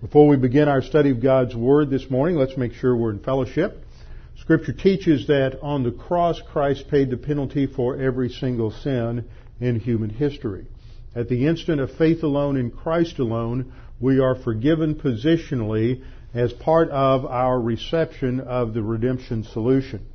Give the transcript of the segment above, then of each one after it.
Before we begin our study of God's Word this morning, let's make sure we're in fellowship. Scripture teaches that on the cross, Christ paid the penalty for every single sin in human history. At the instant of faith alone in Christ alone, we are forgiven positionally as part of our reception of the redemption solution.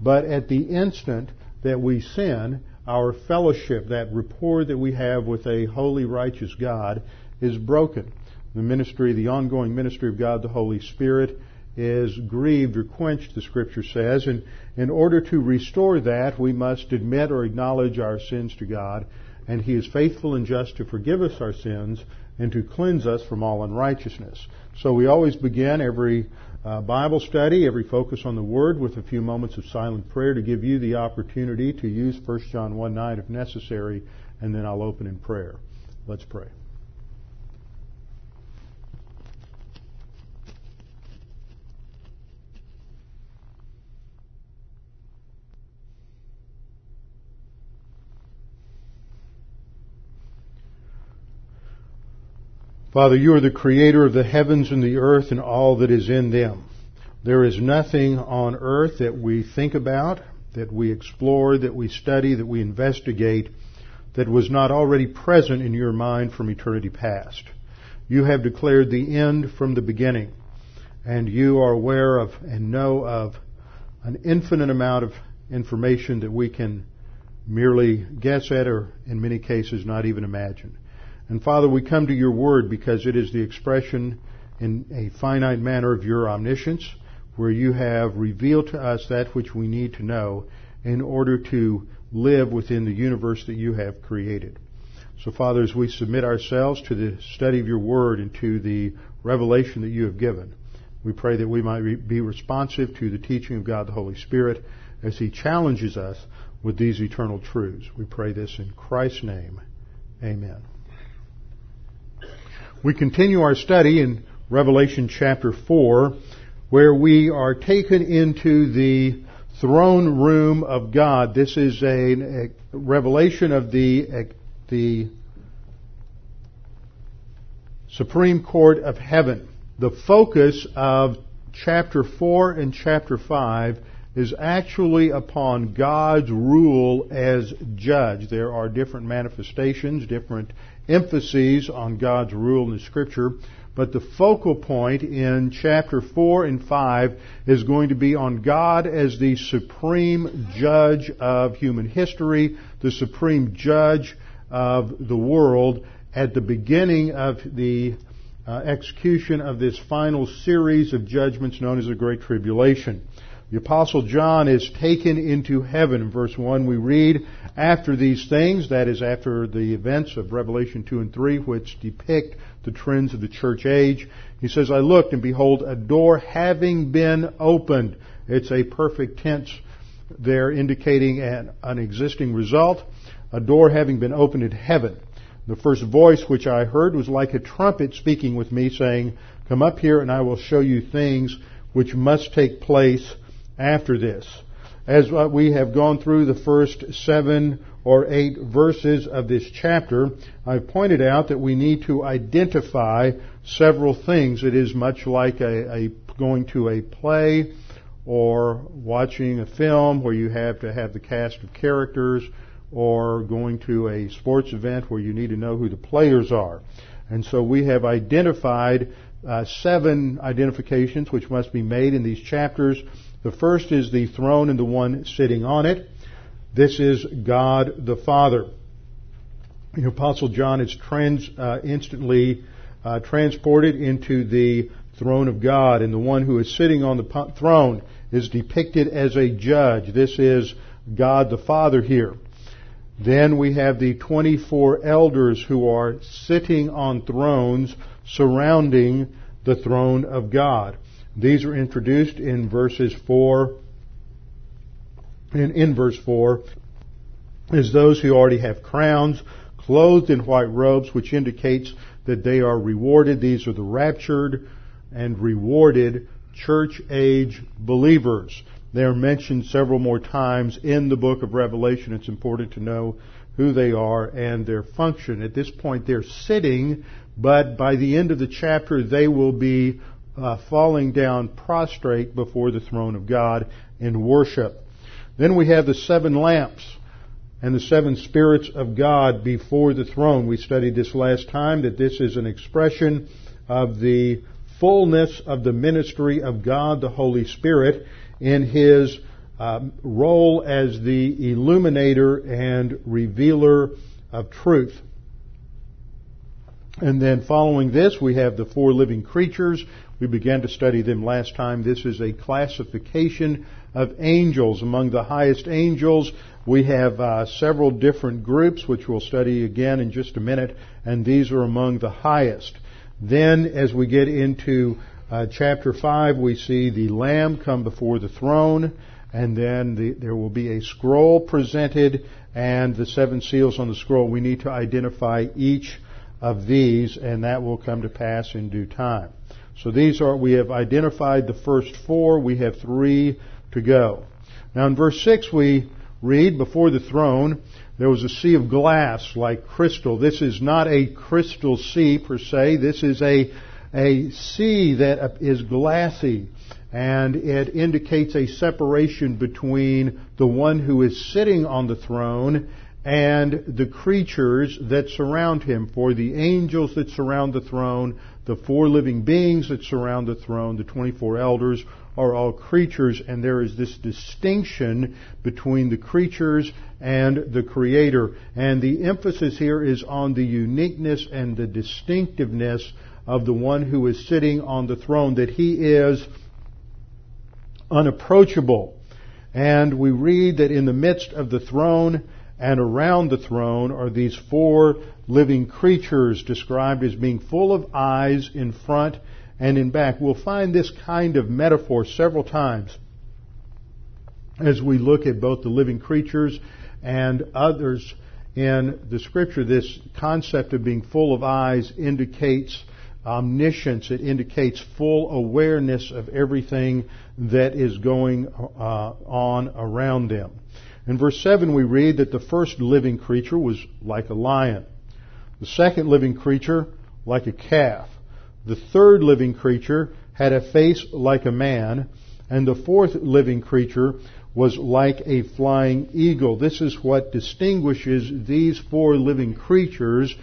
But at the instant that we sin, our fellowship, that rapport that we have with a holy, righteous God, is broken the ministry, the ongoing ministry of God the Holy Spirit is grieved or quenched, the scripture says, and in order to restore that, we must admit or acknowledge our sins to God, and He is faithful and just to forgive us our sins and to cleanse us from all unrighteousness. So we always begin every uh, Bible study, every focus on the Word with a few moments of silent prayer to give you the opportunity to use 1 John 1 9 if necessary, and then I'll open in prayer. Let's pray. Father, you are the creator of the heavens and the earth and all that is in them. There is nothing on earth that we think about, that we explore, that we study, that we investigate, that was not already present in your mind from eternity past. You have declared the end from the beginning, and you are aware of and know of an infinite amount of information that we can merely guess at or in many cases not even imagine. And Father, we come to your word because it is the expression in a finite manner of your omniscience, where you have revealed to us that which we need to know in order to live within the universe that you have created. So Father, as we submit ourselves to the study of your word and to the revelation that you have given, we pray that we might be responsive to the teaching of God the Holy Spirit as he challenges us with these eternal truths. We pray this in Christ's name. Amen. We continue our study in Revelation chapter 4, where we are taken into the throne room of God. This is a, a revelation of the, the Supreme Court of Heaven. The focus of chapter 4 and chapter 5 is actually upon God's rule as judge. There are different manifestations, different emphases on God's rule in the Scripture, but the focal point in chapter 4 and 5 is going to be on God as the supreme judge of human history, the supreme judge of the world at the beginning of the uh, execution of this final series of judgments known as the Great Tribulation. The Apostle John is taken into heaven. Verse 1 we read, after these things, that is after the events of Revelation 2 and 3, which depict the trends of the church age, he says, I looked and behold a door having been opened. It's a perfect tense there indicating an, an existing result. A door having been opened in heaven. The first voice which I heard was like a trumpet speaking with me, saying, Come up here and I will show you things which must take place after this. As we have gone through the first seven or eight verses of this chapter, I've pointed out that we need to identify several things. It is much like a, a going to a play or watching a film where you have to have the cast of characters or going to a sports event where you need to know who the players are. And so we have identified uh, seven identifications which must be made in these chapters. The first is the throne and the one sitting on it. This is God the Father. The Apostle John is trans, uh, instantly uh, transported into the throne of God, and the one who is sitting on the throne is depicted as a judge. This is God the Father here. Then we have the 24 elders who are sitting on thrones surrounding the throne of God. These are introduced in verses 4 and in verse 4 is those who already have crowns clothed in white robes which indicates that they are rewarded. These are the raptured and rewarded church age believers. They are mentioned several more times in the book of Revelation. It's important to know who they are and their function. At this point, they're sitting, but by the end of the chapter, they will be uh, falling down prostrate before the throne of God in worship. Then we have the seven lamps and the seven spirits of God before the throne. We studied this last time that this is an expression of the fullness of the ministry of God the Holy Spirit in his um, role as the illuminator and revealer of truth. And then following this, we have the four living creatures. We began to study them last time. This is a classification of angels. Among the highest angels, we have uh, several different groups, which we'll study again in just a minute, and these are among the highest. Then, as we get into uh, chapter 5, we see the Lamb come before the throne, and then the, there will be a scroll presented, and the seven seals on the scroll. We need to identify each of these, and that will come to pass in due time. So these are, we have identified the first four, we have three to go. Now in verse 6 we read, before the throne, there was a sea of glass like crystal. This is not a crystal sea per se, this is a a sea that is glassy and it indicates a separation between the one who is sitting on the throne and the creatures that surround him. For the angels that surround the throne, the four living beings that surround the throne, the 24 elders, are all creatures, and there is this distinction between the creatures and the Creator. And the emphasis here is on the uniqueness and the distinctiveness of the one who is sitting on the throne, that he is unapproachable. And we read that in the midst of the throne and around the throne are these four living creatures described as being full of eyes in front and in back. We'll find this kind of metaphor several times as we look at both the living creatures and others in the scripture. This concept of being full of eyes indicates omniscience. It indicates full awareness of everything that is going uh, on around them. In verse 7 we read that the first living creature was like a lion. The second living creature like a calf. The third living creature had a face like a man. And the fourth living creature was like a flying eagle. This is what distinguishes these four living creatures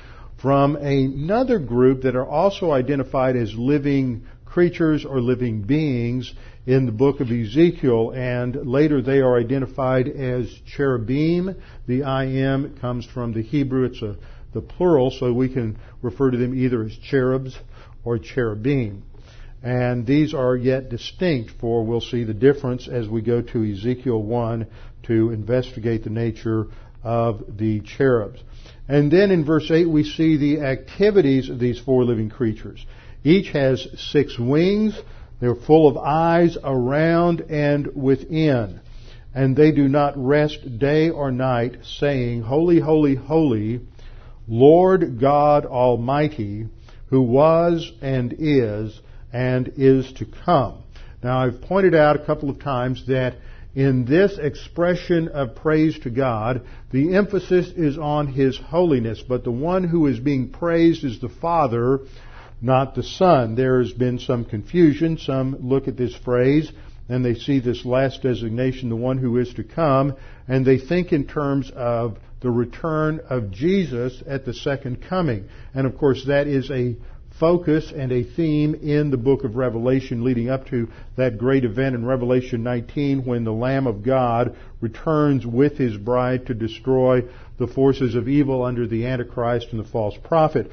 from another group that are also identified as living creatures or living beings in the book of Ezekiel, and later they are identified as cherubim. The I am comes from the Hebrew, it's a, the plural, so we can refer to them either as cherubs or cherubim. And these are yet distinct, for we'll see the difference as we go to Ezekiel 1 to investigate the nature of the cherubs. And then in verse 8 we see the activities of these four living creatures. Each has six wings. They're full of eyes around and within. And they do not rest day or night saying, Holy, holy, holy, Lord God Almighty, who was and is and is to come. Now I've pointed out a couple of times that in this expression of praise to God, the emphasis is on His holiness, but the one who is being praised is the Father, not the Son. There has been some confusion. Some look at this phrase and they see this last designation, the one who is to come, and they think in terms of the return of Jesus at the second coming. And of course that is a focus and a theme in the book of Revelation leading up to that great event in Revelation 19 when the Lamb of God returns with his bride to destroy the forces of evil under the Antichrist and the false prophet.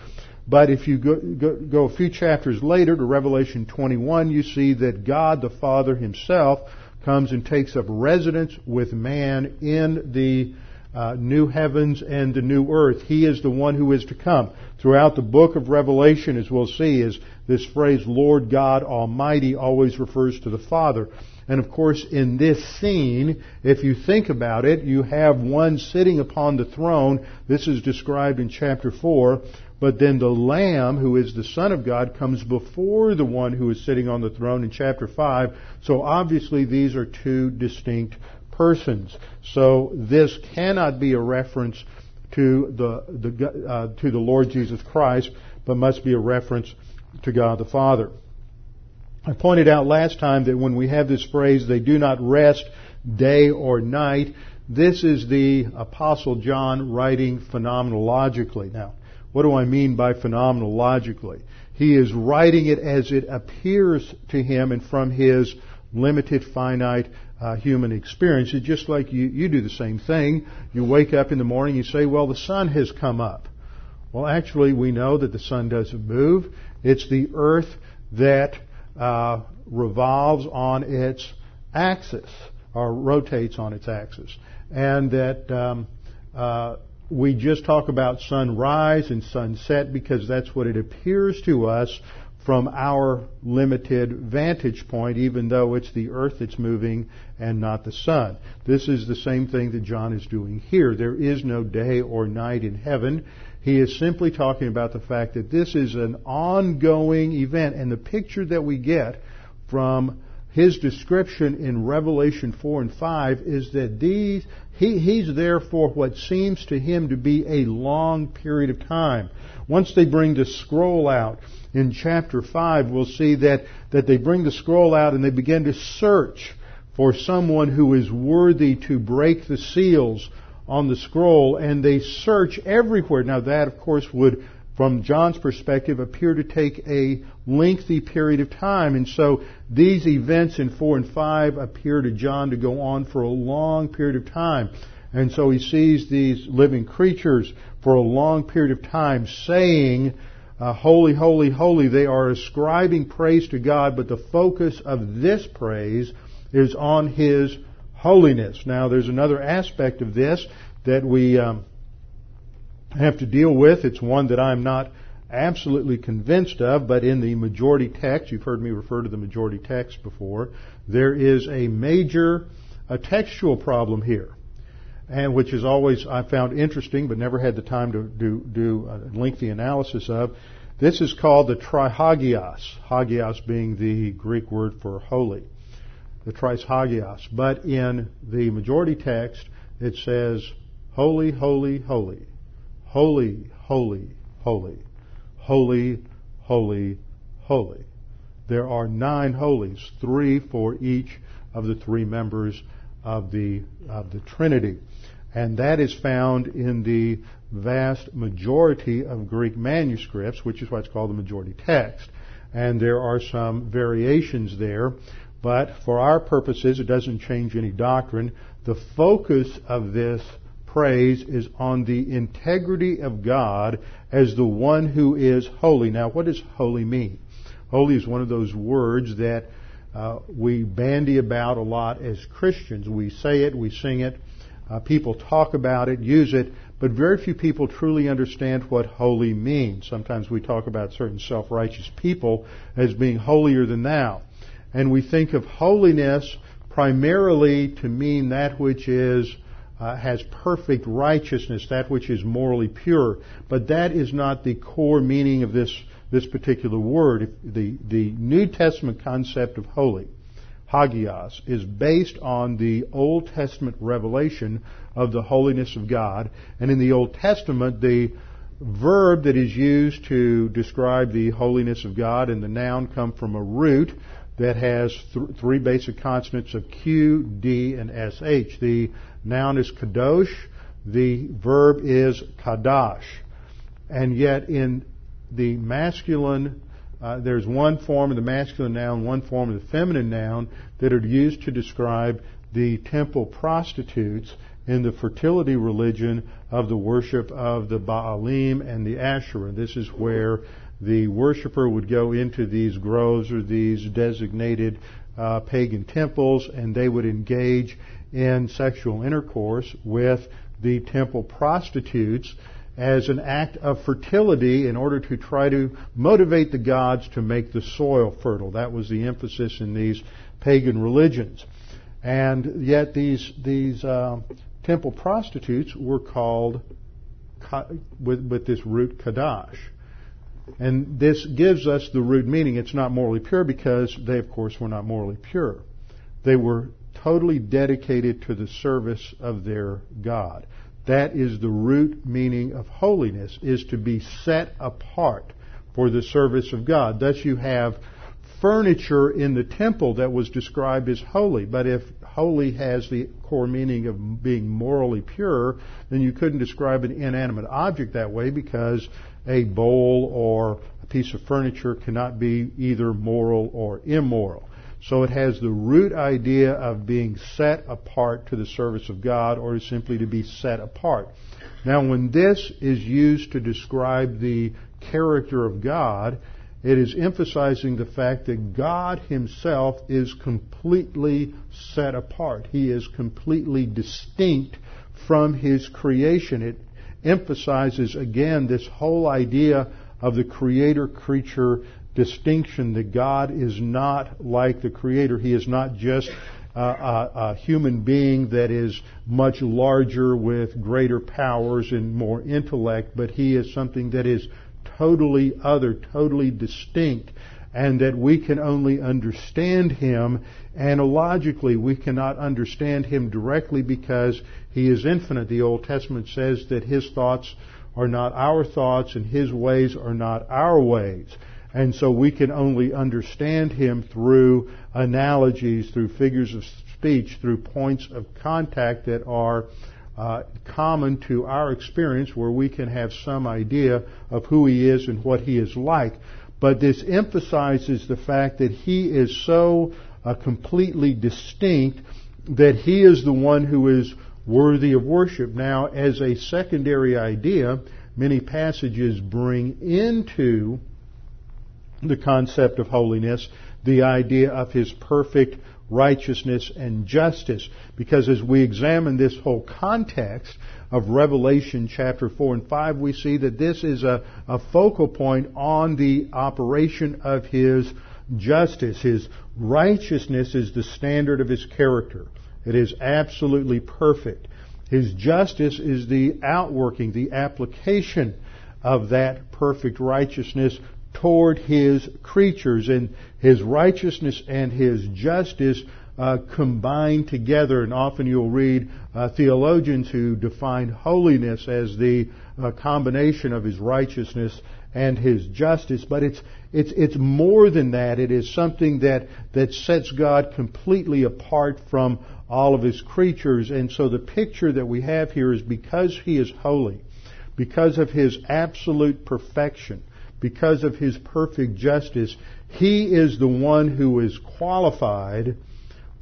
But if you go, go, go, a few chapters later to Revelation 21, you see that God the Father himself comes and takes up residence with man in the uh, new heavens and the new earth. He is the one who is to come. Throughout the book of Revelation, as we'll see, is this phrase, Lord God Almighty, always refers to the Father. And of course, in this scene, if you think about it, you have one sitting upon the throne. This is described in chapter 4. But then the Lamb, who is the Son of God, comes before the one who is sitting on the throne in chapter 5. So obviously these are two distinct persons. So this cannot be a reference to the, the uh, to the Lord Jesus Christ, but must be a reference to God the Father. I pointed out last time that when we have this phrase, they do not rest day or night, this is the Apostle John writing phenomenologically. Now, what do I mean by phenomenologically? He is writing it as it appears to him and from his limited, finite uh, human experience. It's just like you, you do the same thing. You wake up in the morning, you say, well, the sun has come up. Well, actually, we know that the sun doesn't move. It's the earth that uh, revolves on its axis, or rotates on its axis. And that um, uh, we just talk about sunrise and sunset because that's what it appears to us from our limited vantage point, even though it's the earth that's moving and not the sun. This is the same thing that John is doing here. There is no day or night in heaven. He is simply talking about the fact that this is an ongoing event, and the picture that we get from his description in Revelation 4 and 5 is that these, he, he's there for what seems to him to be a long period of time. Once they bring the scroll out, in chapter 5, we'll see that, that they bring the scroll out and they begin to search for someone who is worthy to break the seals on the scroll, and they search everywhere. Now that, of course, would, from John's perspective, appear to take a lengthy period of time, and so these events in 4 and 5 appear to John to go on for a long period of time. And so he sees these living creatures for a long period of time saying, uh, holy, holy, holy. They are ascribing praise to God, but the focus of this praise is on His holiness. Now, there's another aspect of this that we um, have to deal with. It's one that I'm not absolutely convinced of, but in the majority text, you've heard me refer to the majority text before, there is a major a textual problem here and which is always I found interesting, but never had the time to do, do a lengthy analysis of. This is called the trihagios, hagios being the Greek word for holy, the trihagios. But in the majority text, it says holy, holy, holy, holy, holy, holy, holy, holy, holy. There are nine holies, three for each of the three members of the, of the Trinity. And that is found in the vast majority of Greek manuscripts, which is what's called the majority text. And there are some variations there, but for our purposes, it doesn't change any doctrine. The focus of this praise is on the integrity of God as the one who is holy. Now, what does holy mean? Holy is one of those words that uh, we bandy about a lot as Christians. We say it, we sing it, uh, people talk about it, use it, but very few people truly understand what holy means. Sometimes we talk about certain self-righteous people as being holier than thou. And we think of holiness primarily to mean that which is uh, has perfect righteousness, that which is morally pure. But that is not the core meaning of this, this particular word. The, the New Testament concept of holy, hagios, is based on the Old Testament revelation of the holiness of God. And in the Old Testament, the verb that is used to describe the holiness of God and the noun come from a root that has th- three basic consonants of Q, D, and SH. The noun is kadosh. The verb is kadash. And yet in the masculine, uh, there's one form of the masculine noun, one form of the feminine noun that are used to describe the temple prostitutes in the fertility religion of the worship of the Baalim and the Asherah. This is where the worshiper would go into these groves or these designated uh, pagan temples and they would engage in sexual intercourse with the temple prostitutes as an act of fertility in order to try to motivate the gods to make the soil fertile. That was the emphasis in these pagan religions. And yet these, these uh, temple prostitutes were called with, with this root kadash. And this gives us the root meaning. It's not morally pure because they, of course, were not morally pure. They were totally dedicated to the service of their God. That is the root meaning of holiness, is to be set apart for the service of God. Thus you have furniture in the temple that was described as holy. But if holy has the core meaning of being morally pure, then you couldn't describe an inanimate object that way because a bowl or a piece of furniture cannot be either moral or immoral. So it has the root idea of being set apart to the service of God or simply to be set apart. Now when this is used to describe the character of God, it is emphasizing the fact that God Himself is completely set apart. He is completely distinct from His creation. It emphasizes again this whole idea of the creator creature distinction that God is not like the creator. He is not just a, a, a, human being that is much larger with greater powers and more intellect, but he is something that is totally other, totally distinct, and that we can only understand him analogically. We cannot understand him directly because he is infinite. The Old Testament says that his thoughts are not our thoughts and his ways are not our ways. And so we can only understand him through analogies, through figures of speech, through points of contact that are uh, common to our experience where we can have some idea of who he is and what he is like. But this emphasizes the fact that he is so uh, completely distinct that he is the one who is worthy of worship. Now, as a secondary idea, many passages bring into the concept of holiness the idea of his perfect righteousness and justice. Because as we examine this whole context of Revelation chapter 4 and 5, we see that this is a, a focal point on the operation of his justice. His righteousness is the standard of his character. It is absolutely perfect. His justice is the outworking, the application of that perfect righteousness toward his creatures. And his righteousness and his justice uh, combined together. And often you'll read uh, theologians who define holiness as the uh, combination of his righteousness and his justice. But it's it's it's more than that. It is something that that sets God completely apart from all of his creatures. And so the picture that we have here is because he is holy, because of his absolute perfection, because of his perfect justice, he is the one who is qualified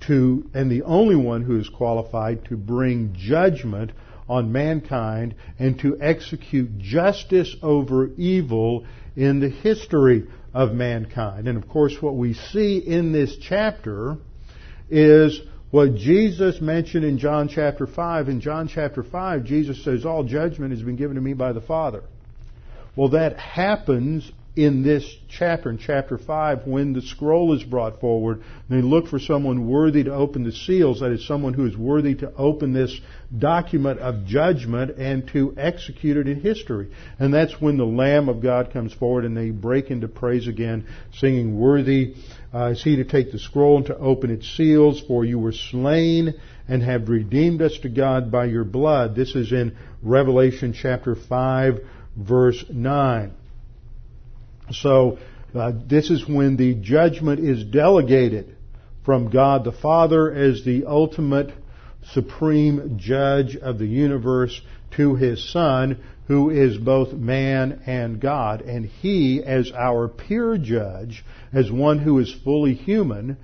to, and the only one who is qualified to bring judgment on mankind and to execute justice over evil in the history of mankind. And of course, what we see in this chapter is what Jesus mentioned in John chapter 5. In John chapter 5, Jesus says, All judgment has been given to me by the Father. Well, that happens in this chapter, in chapter 5, when the scroll is brought forward, they look for someone worthy to open the seals, that is, someone who is worthy to open this document of judgment and to execute it in history. And that's when the Lamb of God comes forward and they break into praise again, singing, Worthy uh, is he to take the scroll and to open its seals, for you were slain and have redeemed us to God by your blood. This is in Revelation chapter 5, verse 9. So uh, this is when the judgment is delegated from God the Father as the ultimate supreme judge of the universe to his Son, who is both man and God. And he, as our peer judge, as one who is fully human,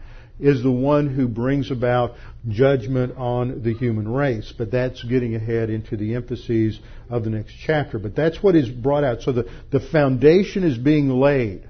is the one who brings about judgment on the human race. But that's getting ahead into the emphases of the next chapter. But that's what is brought out. So the, the foundation is being laid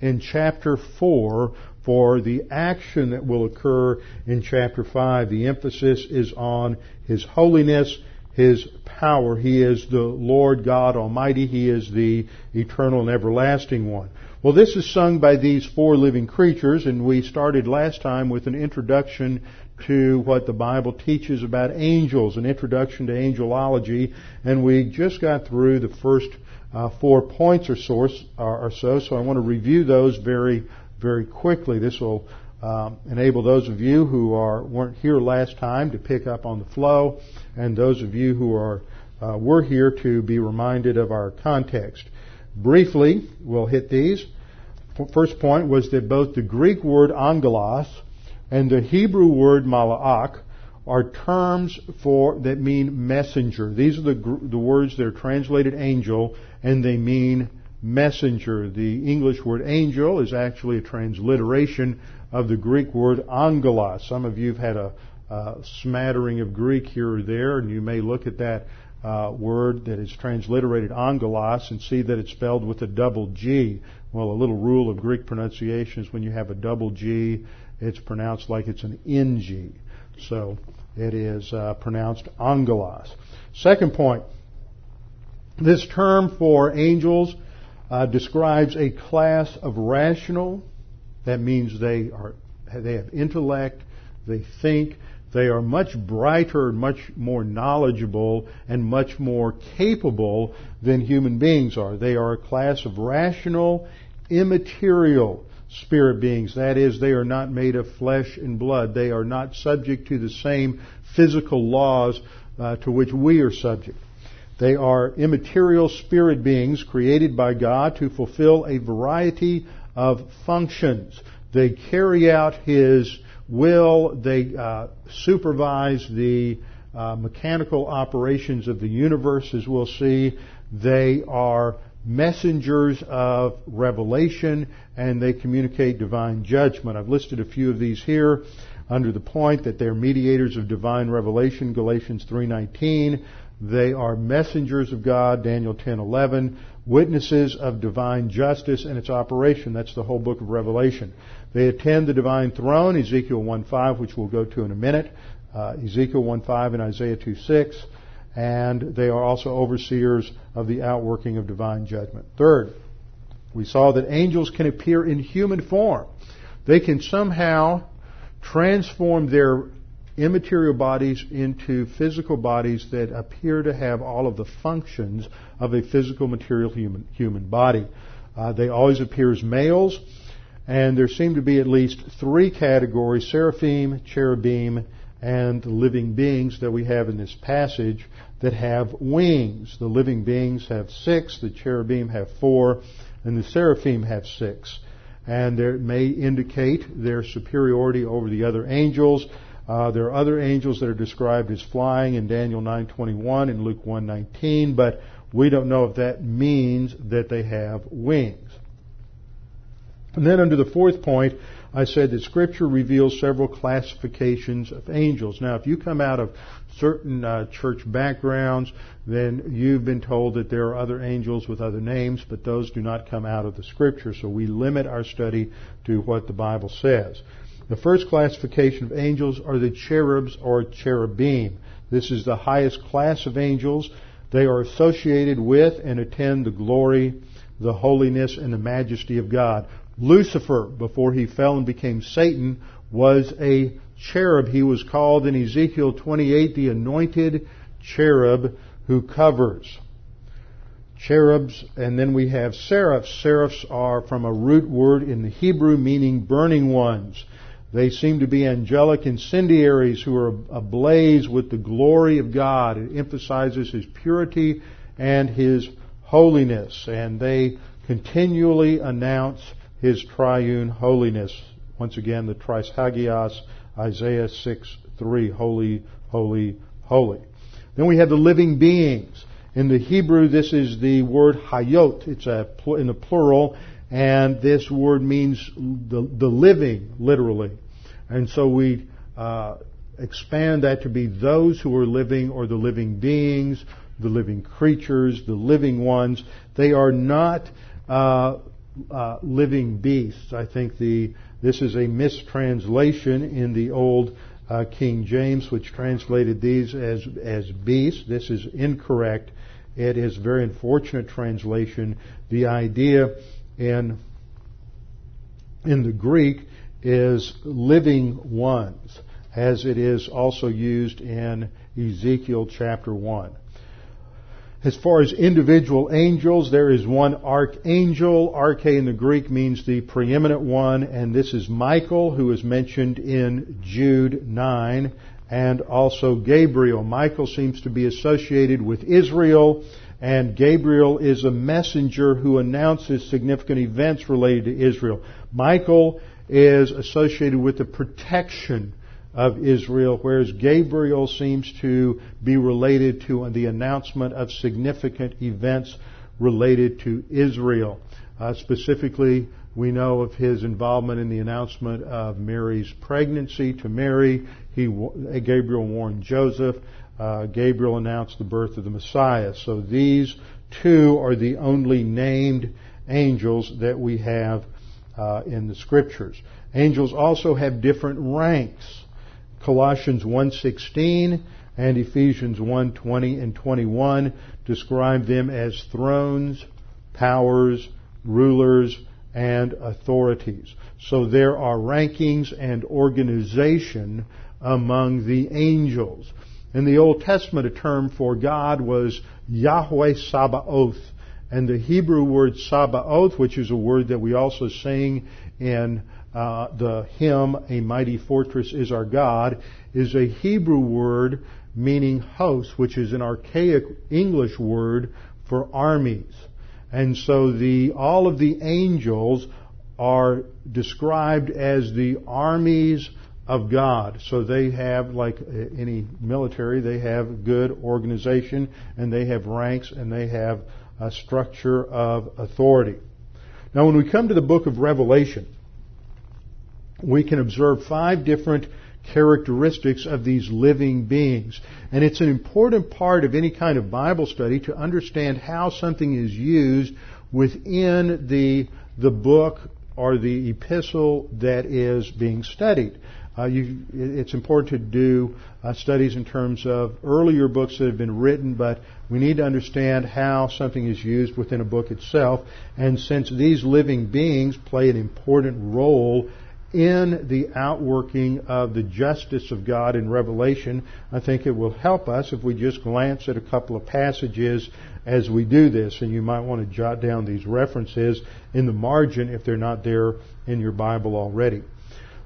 in chapter 4 for the action that will occur in chapter 5. The emphasis is on His holiness, His power. He is the Lord God Almighty. He is the eternal and everlasting one. Well, this is sung by these four living creatures, and we started last time with an introduction to what the Bible teaches about angels, an introduction to angelology, and we just got through the first uh, four points or, source, or so, so I want to review those very, very quickly. This will um, enable those of you who are weren't here last time to pick up on the flow, and those of you who are uh, were here to be reminded of our context. Briefly, we'll hit these. First point was that both the Greek word angelos and the Hebrew word malach are terms for that mean messenger. These are the, the words that are translated angel, and they mean messenger. The English word angel is actually a transliteration of the Greek word angelos. Some of you have had a, a smattering of Greek here or there, and you may look at that uh, word that is transliterated angelos and see that it's spelled with a double G. Well, a little rule of Greek pronunciation is when you have a double G, it's pronounced like it's an NG. So it is uh, pronounced angelos. Second point. This term for angels uh, describes a class of rational. That means they are they have intellect, they think, they are much brighter, much more knowledgeable, and much more capable than human beings are. They are a class of rational, immaterial spirit beings. That is, they are not made of flesh and blood. They are not subject to the same physical laws uh, to which we are subject. They are immaterial spirit beings created by God to fulfill a variety of functions. They carry out His will. They uh, supervise the uh, mechanical operations of the universe, as we'll see. They are messengers of revelation and they communicate divine judgment. I've listed a few of these here under the point that they're mediators of divine revelation, Galatians 3:19. They are messengers of God, Daniel 10:11, witnesses of divine justice and its operation. That's the whole book of Revelation. They attend the divine throne, Ezekiel 1:5, which we'll go to in a minute, uh, Ezekiel 1:5 and Isaiah 2:6, and they are also overseers of the outworking of divine judgment. Third, we saw that angels can appear in human form. They can somehow transform their immaterial bodies into physical bodies that appear to have all of the functions of a physical material human, human body. Uh, they always appear as males. And there seem to be at least three categories, seraphim, cherubim, and living beings that we have in this passage that have wings. The living beings have six, the cherubim have four, and the seraphim have six. And there may indicate their superiority over the other angels. Uh, there are other angels that are described as flying in Daniel 9:21 and Luke 1:19, but we don't know if that means that they have wings. And then under the fourth point, I said that Scripture reveals several classifications of angels. Now, if you come out of certain uh, church backgrounds, then you've been told that there are other angels with other names, but those do not come out of the Scripture. So we limit our study to what the Bible says. The first classification of angels are the cherubs or cherubim. This is the highest class of angels. They are associated with and attend the glory the holiness and the majesty of God. Lucifer, before he fell and became Satan, was a cherub. He was called in Ezekiel 28 the anointed cherub who covers. Cherubs, and then we have seraphs. Seraphs are from a root word in the Hebrew meaning burning ones. They seem to be angelic incendiaries who are ablaze with the glory of God. It emphasizes His purity and His holiness, and they continually announce His triune holiness. Once again, the Hagios, Isaiah 6, 3, holy, holy, holy. Then we have the living beings. In the Hebrew, this is the word hayot. It's a, in the plural, and this word means the, the living, literally. And so we uh, expand that to be those who are living or the living beings, the living creatures, the living ones. They are not uh, uh, living beasts. I think the this is a mistranslation in the old uh, King James, which translated these as as beasts. This is incorrect. It is a very unfortunate translation. The idea in in the Greek is living ones, as it is also used in Ezekiel chapter 1. As far as individual angels, there is one archangel. Arche in the Greek means the preeminent one, and this is Michael, who is mentioned in Jude 9, and also Gabriel. Michael seems to be associated with Israel, and Gabriel is a messenger who announces significant events related to Israel. Michael is associated with the protection of Israel, whereas Gabriel seems to be related to the announcement of significant events related to Israel. Uh, specifically, we know of his involvement in the announcement of Mary's pregnancy to Mary. He, Gabriel warned Joseph. Uh, Gabriel announced the birth of the Messiah. So these two are the only named angels that we have uh, in the scriptures. Angels also have different ranks. Colossians 1:16 and Ephesians 1:20 and 21 describe them as thrones, powers, rulers, and authorities. So there are rankings and organization among the angels. In the Old Testament, a term for God was Yahweh Sabaoth. And the Hebrew word Sabaoth, which is a word that we also sing in uh, the hymn, A Mighty Fortress is Our God, is a Hebrew word meaning host, which is an archaic English word for armies. And so the, all of the angels are described as the armies of God. So they have, like any military, they have good organization and they have ranks and they have a structure of authority. Now when we come to the book of Revelation, we can observe five different characteristics of these living beings. And it's an important part of any kind of Bible study to understand how something is used within the, the book or the epistle that is being studied. Uh, you, it's important to do uh, studies in terms of earlier books that have been written, but we need to understand how something is used within a book itself. And since these living beings play an important role in the outworking of the justice of God in Revelation, I think it will help us if we just glance at a couple of passages as we do this. And you might want to jot down these references in the margin if they're not there in your Bible already.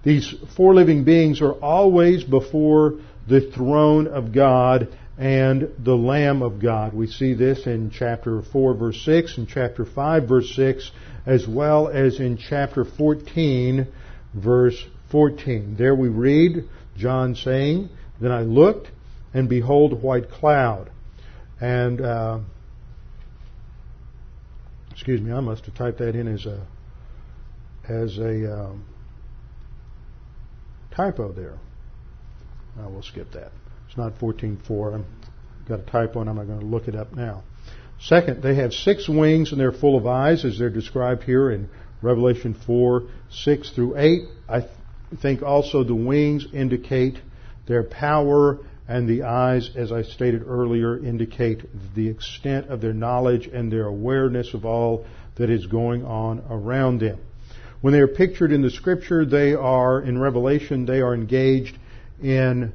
These four living beings are always before the throne of God and the Lamb of God. We see this in chapter 4 verse 6 and chapter 5 verse 6 as well as in chapter 14 verse 14. There we read John saying, Then I looked, and behold, a white cloud. And, uh, excuse me, I must have typed that in as a, as a um, typo there. I will skip that. It's not 14.4. I've got a typo and I'm going to look it up now. Second, they have six wings and they're full of eyes as they're described here in Revelation 4, 6 through 8. I th- think also the wings indicate their power and the eyes, as I stated earlier, indicate the extent of their knowledge and their awareness of all that is going on around them. When they are pictured in the scripture, they are, in Revelation, they are engaged in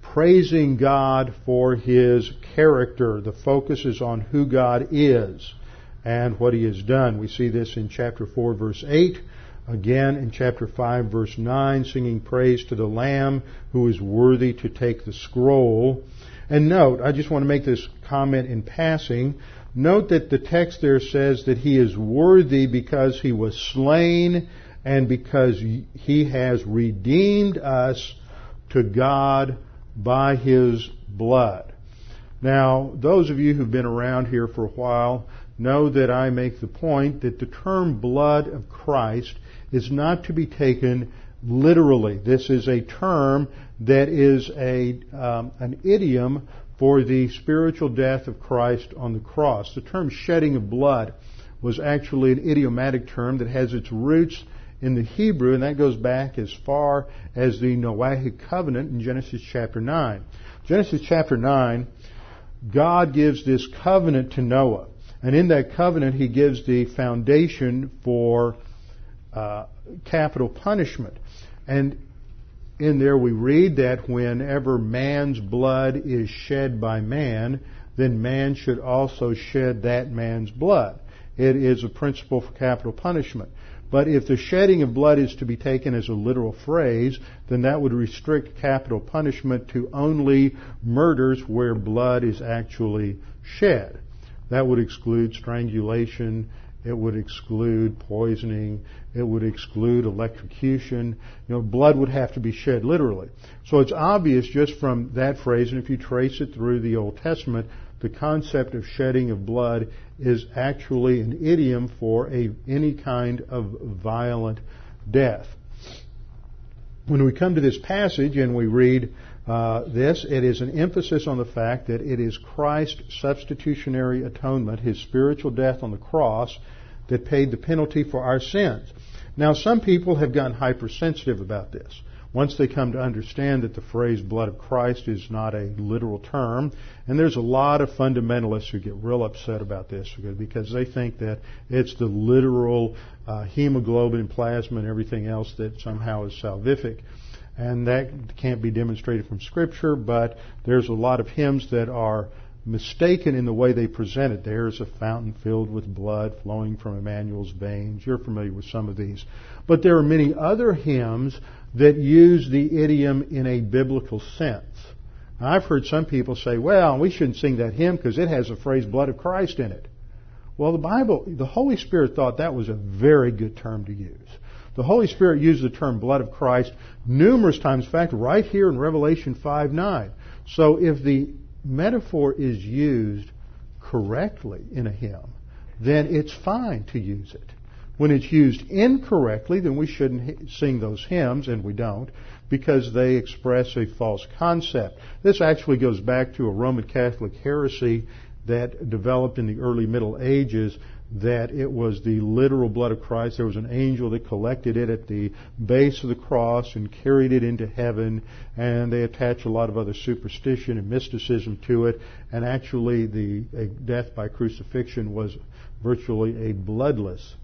praising God for His character. The focus is on who God is and what He has done. We see this in chapter 4 verse 8. Again in chapter 5 verse 9, singing praise to the Lamb who is worthy to take the scroll. And note, I just want to make this comment in passing. Note that the text there says that he is worthy because he was slain and because he has redeemed us to God by his blood. Now, those of you who've been around here for a while know that I make the point that the term blood of Christ is not to be taken literally. This is a term that is a, um, an idiom for the spiritual death of Christ on the cross. The term shedding of blood was actually an idiomatic term that has its roots in the Hebrew, and that goes back as far as the Noahic covenant in Genesis chapter 9. Genesis chapter 9, God gives this covenant to Noah. And in that covenant, he gives the foundation for uh, capital punishment. And in there we read that whenever man's blood is shed by man, then man should also shed that man's blood. It is a principle for capital punishment. But if the shedding of blood is to be taken as a literal phrase, then that would restrict capital punishment to only murders where blood is actually shed. That would exclude strangulation, it would exclude poisoning, it would exclude electrocution. You know, blood would have to be shed literally. So it's obvious just from that phrase, and if you trace it through the Old Testament, the concept of shedding of blood is actually an idiom for a, any kind of violent death. When we come to this passage and we read uh, this, it is an emphasis on the fact that it is Christ's substitutionary atonement, his spiritual death on the cross, that paid the penalty for our sins. Now, some people have gotten hypersensitive about this once they come to understand that the phrase blood of Christ is not a literal term, and there's a lot of fundamentalists who get real upset about this because they think that it's the literal uh, hemoglobin, plasma, and everything else that somehow is salvific. And that can't be demonstrated from Scripture, but there's a lot of hymns that are mistaken in the way they present it. There's a fountain filled with blood flowing from Emmanuel's veins. You're familiar with some of these. But there are many other hymns that use the idiom in a biblical sense. I've heard some people say, well, we shouldn't sing that hymn because it has the phrase blood of Christ in it. Well, the Bible, the Holy Spirit thought that was a very good term to use. The Holy Spirit uses the term blood of Christ numerous times. In fact, right here in Revelation 5 9. So if the metaphor is used correctly in a hymn, then it's fine to use it. When it's used incorrectly, then we shouldn't sing those hymns, and we don't, because they express a false concept. This actually goes back to a Roman Catholic heresy that developed in the early Middle Ages that it was the literal blood of Christ. There was an angel that collected it at the base of the cross and carried it into heaven, and they attach a lot of other superstition and mysticism to it. And actually, the death by crucifixion was virtually a bloodless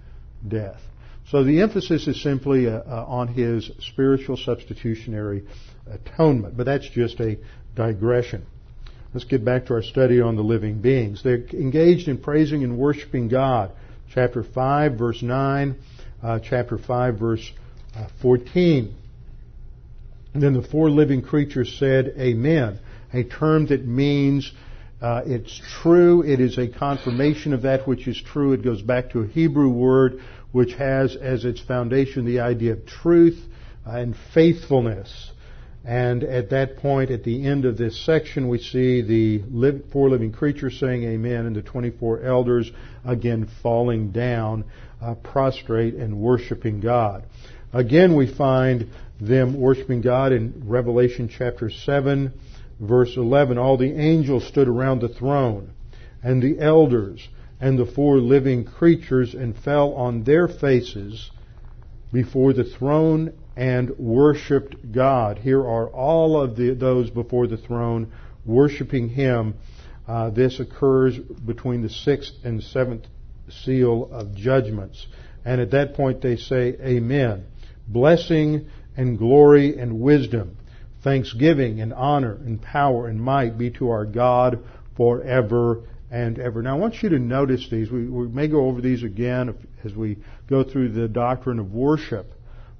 death. So the emphasis is simply uh, uh, on his spiritual substitutionary atonement, but that's just a digression. Let's get back to our study on the living beings. They're engaged in praising and worshiping God. Chapter 5, verse 9, uh, chapter 5, verse uh, 14. And then the four living creatures said, Amen, a term that means uh, it's true. It is a confirmation of that which is true. It goes back to a Hebrew word which has as its foundation the idea of truth and faithfulness. And at that point, at the end of this section, we see the four living creatures saying amen and the 24 elders again falling down, uh, prostrate and worshiping God. Again, we find them worshiping God in Revelation chapter 7 verse 11, all the angels stood around the throne, and the elders, and the four living creatures, and fell on their faces before the throne and worshiped God. Here are all of the, those before the throne worshiping Him. Uh, this occurs between the sixth and seventh seal of judgments. And at that point they say, Amen. Blessing and glory and wisdom, thanksgiving and honor and power and might be to our God forever and ever. Now I want you to notice these. We, we may go over these again as we go through the doctrine of worship,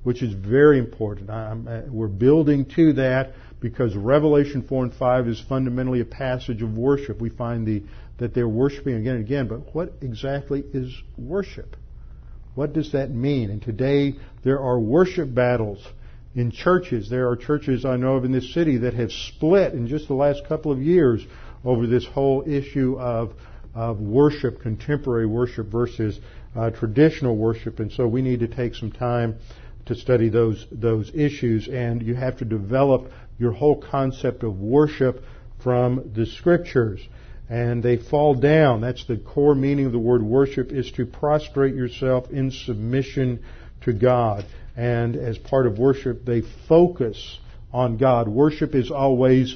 which is very important. I, we're building to that because Revelation 4 and 5 is fundamentally a passage of worship. We find the, that they're worshiping again and again, but what exactly is worship? What does that mean? And today there are worship battles in churches. There are churches I know of in this city that have split in just the last couple of years over this whole issue of, of worship, contemporary worship versus uh, traditional worship. And so we need to take some time to study those, those issues. And you have to develop your whole concept of worship from the scriptures and they fall down. That's the core meaning of the word worship is to prostrate yourself in submission to God. And as part of worship, they focus on God. Worship is always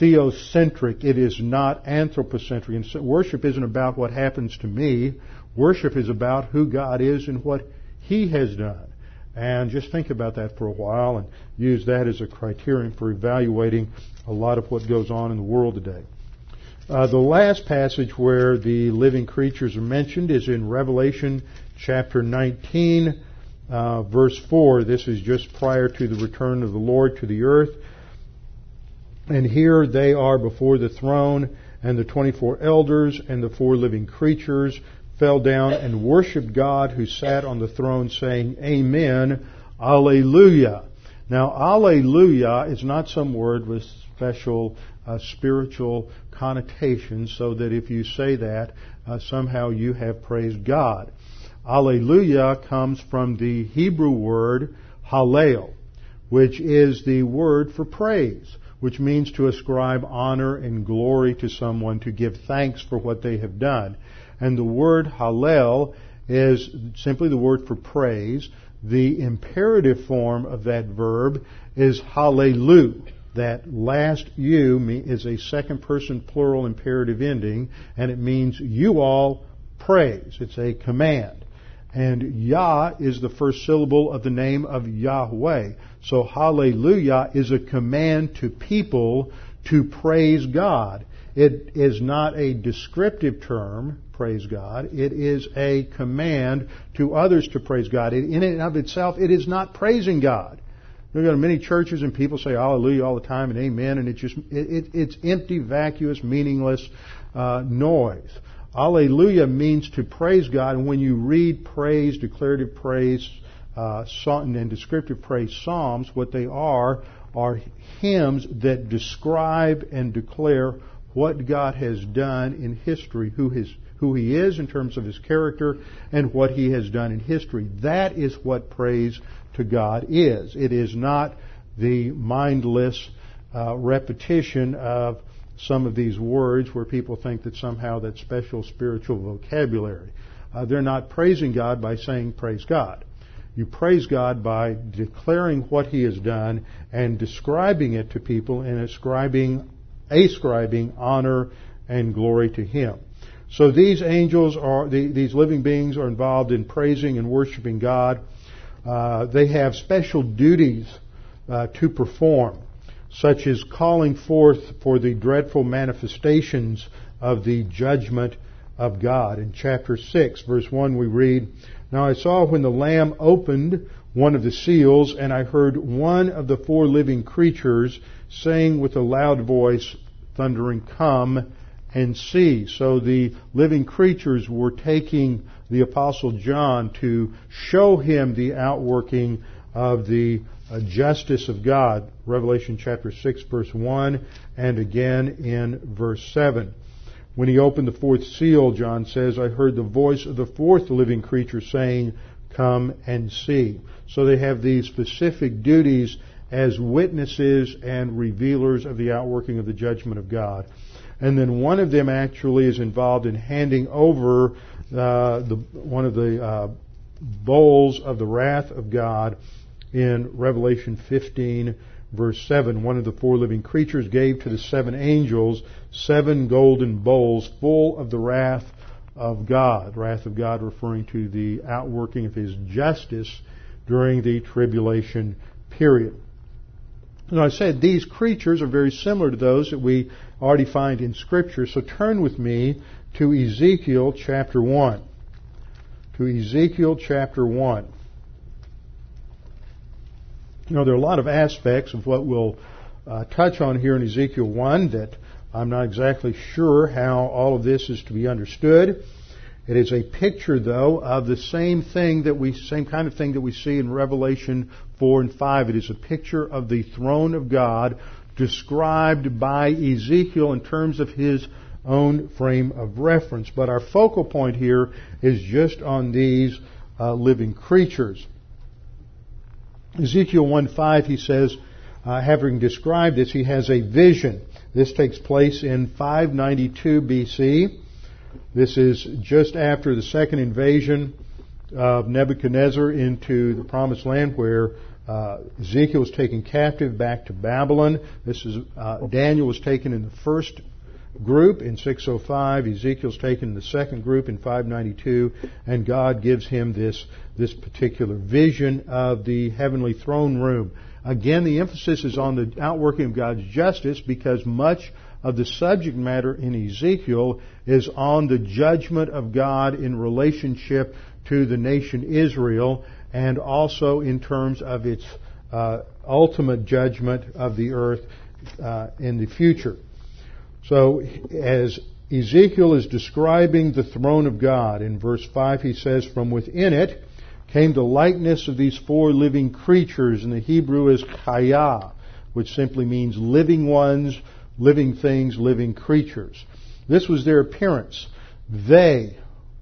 theocentric. It is not anthropocentric. And so worship isn't about what happens to me. Worship is about who God is and what He has done. And just think about that for a while and use that as a criterion for evaluating a lot of what goes on in the world today. Uh, the last passage where the living creatures are mentioned is in Revelation chapter 19, uh, verse 4. This is just prior to the return of the Lord to the earth. And here they are before the throne, and the 24 elders and the four living creatures fell down and worshiped God who sat on the throne, saying, Amen, Alleluia. Now, Alleluia is not some word with special uh, spiritual connotation so that if you say that, uh, somehow you have praised God. Alleluia comes from the Hebrew word hallel, which is the word for praise, which means to ascribe honor and glory to someone, to give thanks for what they have done. And the word hallel is simply the word for praise. The imperative form of that verb is hallelu, that last you is a second person plural imperative ending, and it means you all praise. It's a command. And Yah is the first syllable of the name of Yahweh. So hallelujah is a command to people to praise God. It is not a descriptive term, praise God. It is a command to others to praise God. in and of itself, it is not praising God. We go to many churches and people say hallelujah all the time and amen, and it just it, it, it's empty, vacuous, meaningless uh, noise. Alleluia means to praise God, and when you read praise, declarative praise, uh, and descriptive praise psalms, what they are are hymns that describe and declare what God has done in history, who his who he is in terms of his character and what he has done in history. That is what praise to God is. It is not the mindless uh, repetition of some of these words where people think that somehow that's special spiritual vocabulary. Uh, they're not praising God by saying praise God. You praise God by declaring what He has done and describing it to people and ascribing, ascribing honor and glory to Him. So these angels are, these living beings are involved in praising and worshiping God. Uh, they have special duties uh, to perform, such as calling forth for the dreadful manifestations of the judgment of God. In chapter 6, verse 1, we read, Now I saw when the Lamb opened one of the seals, and I heard one of the four living creatures saying with a loud voice, thundering, Come and see. So the living creatures were taking the Apostle John to show him the outworking of the uh, justice of God. Revelation chapter 6 verse 1 and again in verse 7. When he opened the fourth seal, John says, I heard the voice of the fourth living creature saying, Come and see. So they have these specific duties as witnesses and revealers of the outworking of the judgment of God. And then one of them actually is involved in handing over uh, the, one of the uh, bowls of the wrath of God in Revelation 15 verse 7. One of the four living creatures gave to the seven angels seven golden bowls full of the wrath of God. Wrath of God referring to the outworking of His justice during the tribulation period. As I said, these creatures are very similar to those that we already find in Scripture. So turn with me to Ezekiel chapter 1. To Ezekiel chapter 1. You know, there are a lot of aspects of what we'll uh, touch on here in Ezekiel 1 that I'm not exactly sure how all of this is to be understood. It is a picture, though, of the same thing that we, same kind of thing that we see in Revelation 4 and 5. It is a picture of the throne of God described by Ezekiel in terms of his own frame of reference. But our focal point here is just on these uh, living creatures. Ezekiel 1:5 he says, uh, having described this, he has a vision. This takes place in 592 BC. This is just after the second invasion of Nebuchadnezzar into the promised land where uh, Ezekiel was taken captive back to Babylon. This is uh, Daniel was taken in the first group in 605. Ezekiel's taken in the second group in 592, and God gives him this this particular vision of the heavenly throne room. Again, the emphasis is on the outworking of God's justice because much of the subject matter in Ezekiel is on the judgment of God in relationship to the nation Israel and also in terms of its uh, ultimate judgment of the earth uh, in the future. So, as Ezekiel is describing the throne of God, in verse 5 he says, From within it came the likeness of these four living creatures, and the Hebrew is chaya, which simply means living ones living things, living creatures. This was their appearance. They,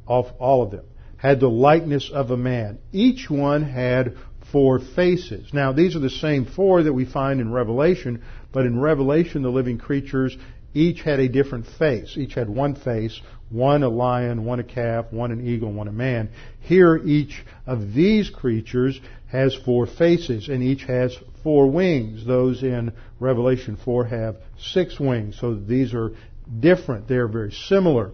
of all of them, had the likeness of a man. Each one had four faces. Now, these are the same four that we find in Revelation, but in Revelation, the living creatures each had a different face. Each had one face, one a lion, one a calf, one an eagle, one a man. Here, each of these creatures has four faces, and each has four wings. Those in Revelation 4 have six wings. So these are different. They're very similar,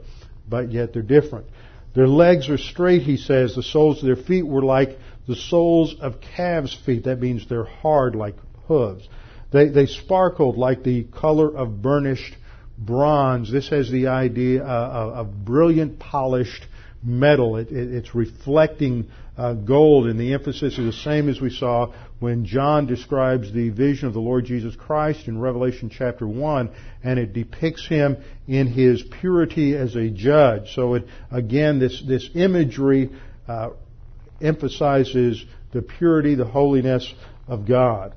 but yet they're different. Their legs are straight, he says. The soles of their feet were like the soles of calves' feet. That means they're hard like hooves. They, they sparkled like the color of burnished bronze. This has the idea uh, of brilliant polished metal. It, it, it's reflecting uh, gold, and the emphasis is the same as we saw when John describes the vision of the Lord Jesus Christ in Revelation chapter 1, and it depicts him in his purity as a judge. So it, again, this, this imagery uh, emphasizes the purity, the holiness of God.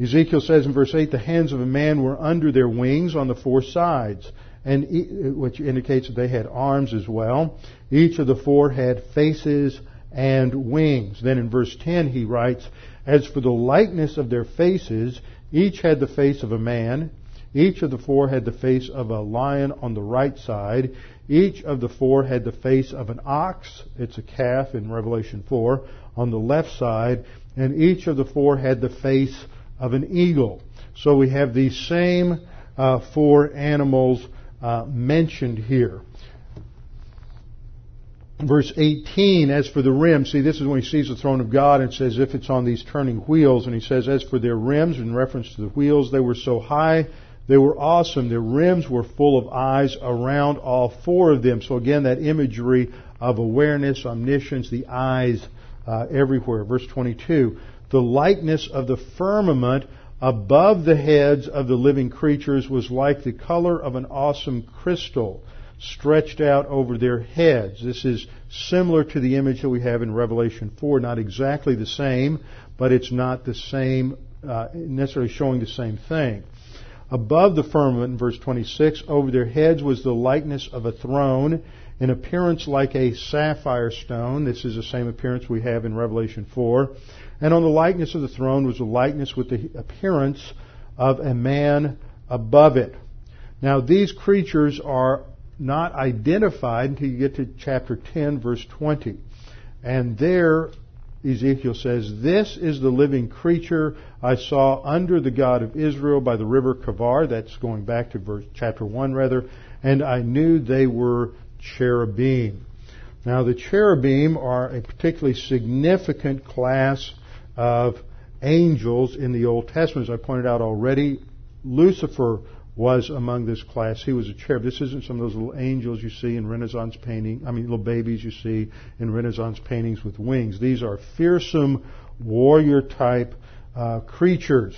Ezekiel says in verse 8, the hands of a man were under their wings on the four sides, and which indicates that they had arms as well. Each of the four had faces and wings. Then in verse 10 he writes, As for the likeness of their faces, each had the face of a man, each of the four had the face of a lion on the right side, each of the four had the face of an ox, it's a calf in Revelation 4, on the left side, and each of the four had the face of an eagle. So we have these same uh, four animals uh, mentioned here. Verse 18, as for the rims, see this is when he sees the throne of God and says if it's on these turning wheels, and he says as for their rims, in reference to the wheels, they were so high, they were awesome. Their rims were full of eyes around all four of them. So again, that imagery of awareness, omniscience, the eyes uh, everywhere. Verse 22, the likeness of the firmament above the heads of the living creatures was like the color of an awesome crystal stretched out over their heads. This is similar to the image that we have in Revelation 4, not exactly the same, but it's not the same, uh, necessarily showing the same thing. Above the firmament, in verse 26, over their heads was the likeness of a throne, an appearance like a sapphire stone. This is the same appearance we have in Revelation 4. And on the likeness of the throne was a likeness with the appearance of a man above it. Now these creatures are not identified until you get to chapter 10 verse 20. And there Ezekiel says, This is the living creature I saw under the God of Israel by the river Chebar. That's going back to verse, chapter 1 rather. And I knew they were cherubim. Now, the cherubim are a particularly significant class of angels in the Old Testament. As I pointed out already, Lucifer was among this class. He was a cherub. This isn't some of those little angels you see in Renaissance painting. I mean, little babies you see in Renaissance paintings with wings. These are fearsome warrior type uh, creatures,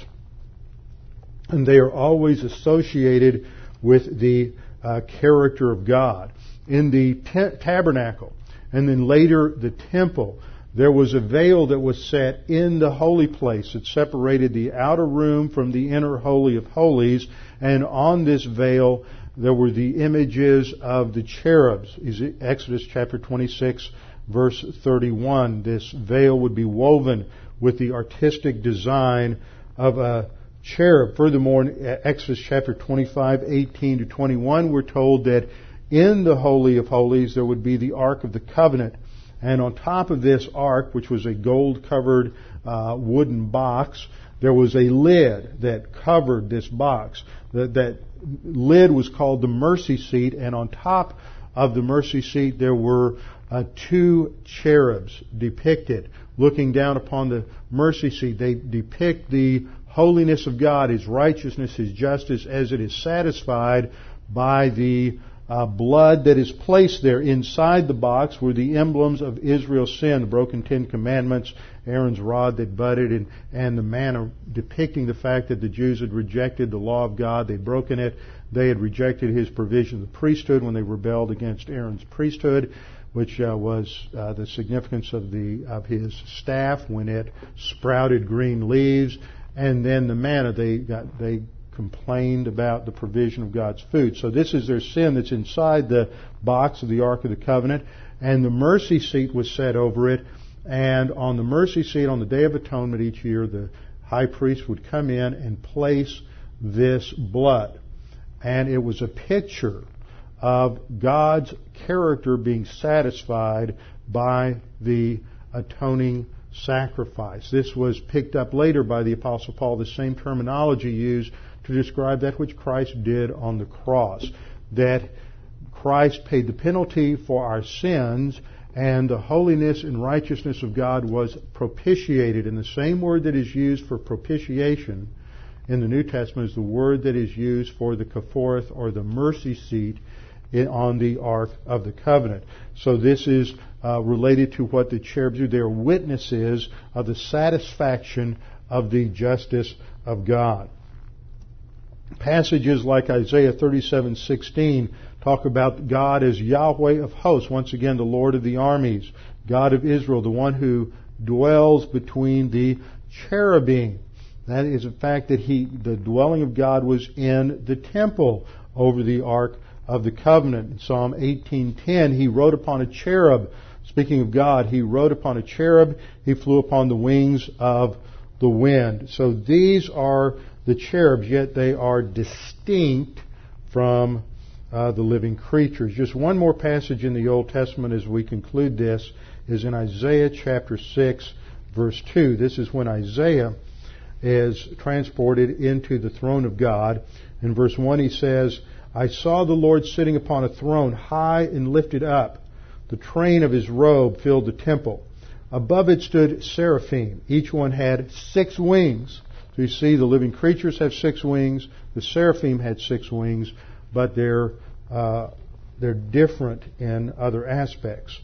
and they are always associated with the uh, character of God. In the te- tabernacle, and then later the temple, there was a veil that was set in the holy place. It separated the outer room from the inner holy of holies, and on this veil there were the images of the cherubs. Exodus chapter 26 verse 31. This veil would be woven with the artistic design of a cherub. Furthermore, in Exodus chapter 25, 18 to 21, we're told that in the Holy of Holies there would be the Ark of the Covenant. And on top of this ark, which was a gold covered uh, wooden box, there was a lid that covered this box. That, that lid was called the mercy seat, and on top of the mercy seat there were uh, two cherubs depicted looking down upon the mercy seat. They depict the holiness of God, His righteousness, His justice as it is satisfied by the uh, blood that is placed there inside the box were the emblems of Israel's sin, the broken Ten Commandments, Aaron's rod that budded, and, and the manna depicting the fact that the Jews had rejected the law of God. They'd broken it. They had rejected his provision of the priesthood when they rebelled against Aaron's priesthood, which uh, was uh, the significance of the of his staff when it sprouted green leaves, and then the manna they got they complained about the provision of God's food. So this is their sin that's inside the box of the Ark of the Covenant, and the mercy seat was set over it. And on the mercy seat on the Day of Atonement each year, the high priest would come in and place this blood. And it was a picture of God's character being satisfied by the atoning sacrifice. This was picked up later by the Apostle Paul, the same terminology used to describe that which Christ did on the cross. That Christ paid the penalty for our sins and the holiness and righteousness of God was propitiated. And the same word that is used for propitiation in the New Testament is the word that is used for the Kapporeth or the mercy seat on the Ark of the Covenant. So this is uh, related to what the cherubs do. They are witnesses of the satisfaction of the justice of God. Passages like Isaiah 37:16 talk about God as Yahweh of hosts, once again the Lord of the armies, God of Israel, the one who dwells between the cherubim. That is a fact that he, the dwelling of God was in the temple over the ark of the covenant. In Psalm 18:10, he rode upon a cherub. Speaking of God, he rode upon a cherub. He flew upon the wings of the wind. So these are the cherubs, yet they are distinct from uh, the living creatures. Just one more passage in the Old Testament as we conclude this is in Isaiah chapter 6, verse 2. This is when Isaiah is transported into the throne of God. In verse 1 he says, I saw the Lord sitting upon a throne high and lifted up. The train of his robe filled the temple. Above it stood seraphim. Each one had six wings. You see, the living creatures have six wings. The seraphim had six wings, but they're uh, they're different in other aspects.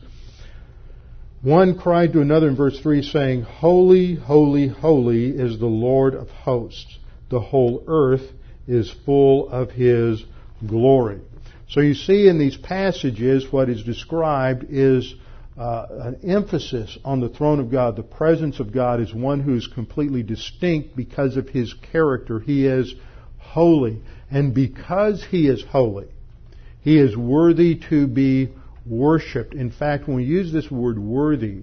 One cried to another in verse 3 saying, Holy, holy, holy is the Lord of hosts. The whole earth is full of His glory. So you see in these passages what is described is uh, an emphasis on the throne of God. The presence of God is one who is completely distinct because of his character. He is holy. And because he is holy, he is worthy to be worshiped. In fact, when we use this word worthy,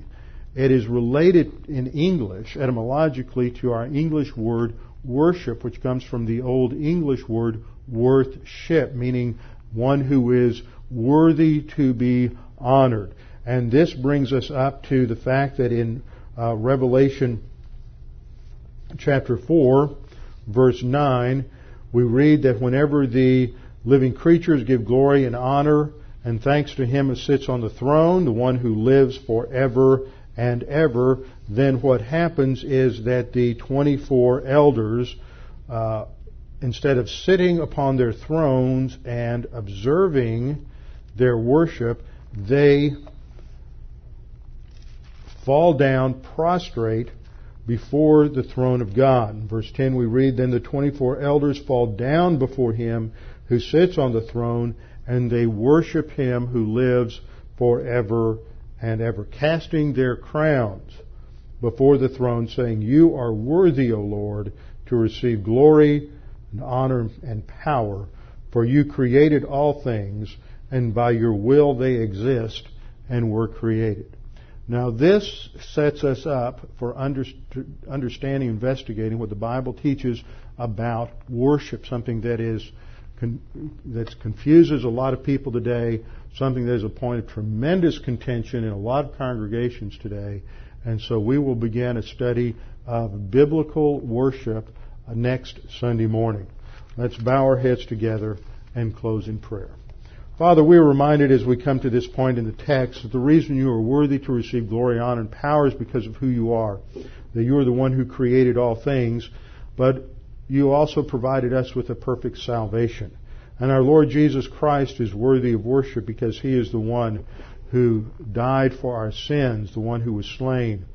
it is related in English, etymologically, to our English word worship, which comes from the Old English word worthship, meaning one who is worthy to be honored. And this brings us up to the fact that in uh, Revelation chapter 4, verse 9, we read that whenever the living creatures give glory and honor and thanks to him who sits on the throne, the one who lives forever and ever, then what happens is that the 24 elders, uh, instead of sitting upon their thrones and observing their worship, they fall down prostrate before the throne of God. In verse 10 we read, Then the 24 elders fall down before him who sits on the throne, and they worship him who lives forever and ever, casting their crowns before the throne, saying, You are worthy, O Lord, to receive glory and honor and power, for you created all things, and by your will they exist and were created. Now, this sets us up for understanding, investigating what the Bible teaches about worship, something that is that confuses a lot of people today, something that is a point of tremendous contention in a lot of congregations today. And so we will begin a study of biblical worship next Sunday morning. Let's bow our heads together and close in prayer. Father, we are reminded as we come to this point in the text that the reason you are worthy to receive glory, honor, and power is because of who you are. That you are the one who created all things, but you also provided us with a perfect salvation. And our Lord Jesus Christ is worthy of worship because He is the one who died for our sins, the one who was slain,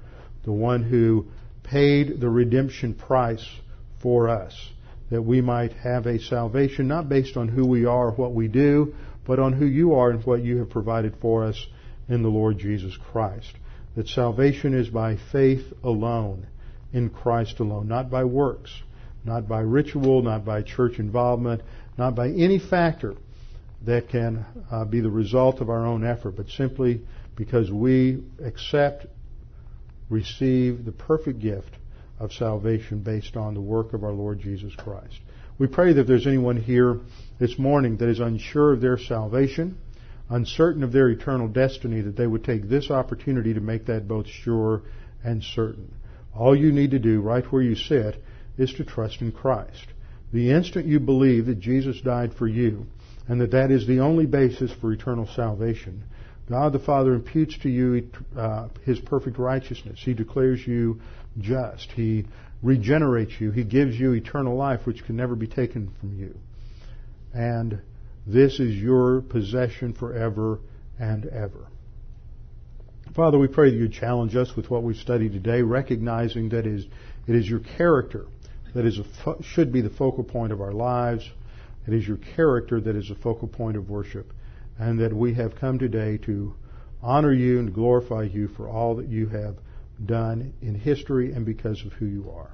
the one who paid the redemption price for us, that we might have a salvation not based on who we are or what we do, but on who you are and what you have provided for us in the Lord Jesus Christ. That salvation is by faith alone, in Christ alone, not by works not by ritual, not by church involvement, not by any factor that can uh, be the result of our own effort, but simply because we accept, receive the perfect gift of salvation based on the work of our Lord Jesus Christ. We pray that there's anyone here this morning that is unsure of their salvation, uncertain of their eternal destiny, that they would take this opportunity to make that both sure and certain. All you need to do right where you sit is to trust in Christ. The instant you believe that Jesus died for you and that that is the only basis for eternal salvation, God the Father imputes to you uh, His perfect righteousness. He declares you just. He regenerates you. He gives you eternal life, which can never be taken from you. And this is your possession forever and ever. Father, we pray that you challenge us with what we've studied today, recognizing that it is, it is your character that is fo- should be the focal point of our lives. It is your character that is the focal point of worship, and that we have come today to honor you and glorify you for all that you have done in history and because of who you are.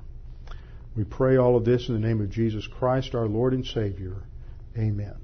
We pray all of this in the name of Jesus Christ, our Lord and Savior. Amen.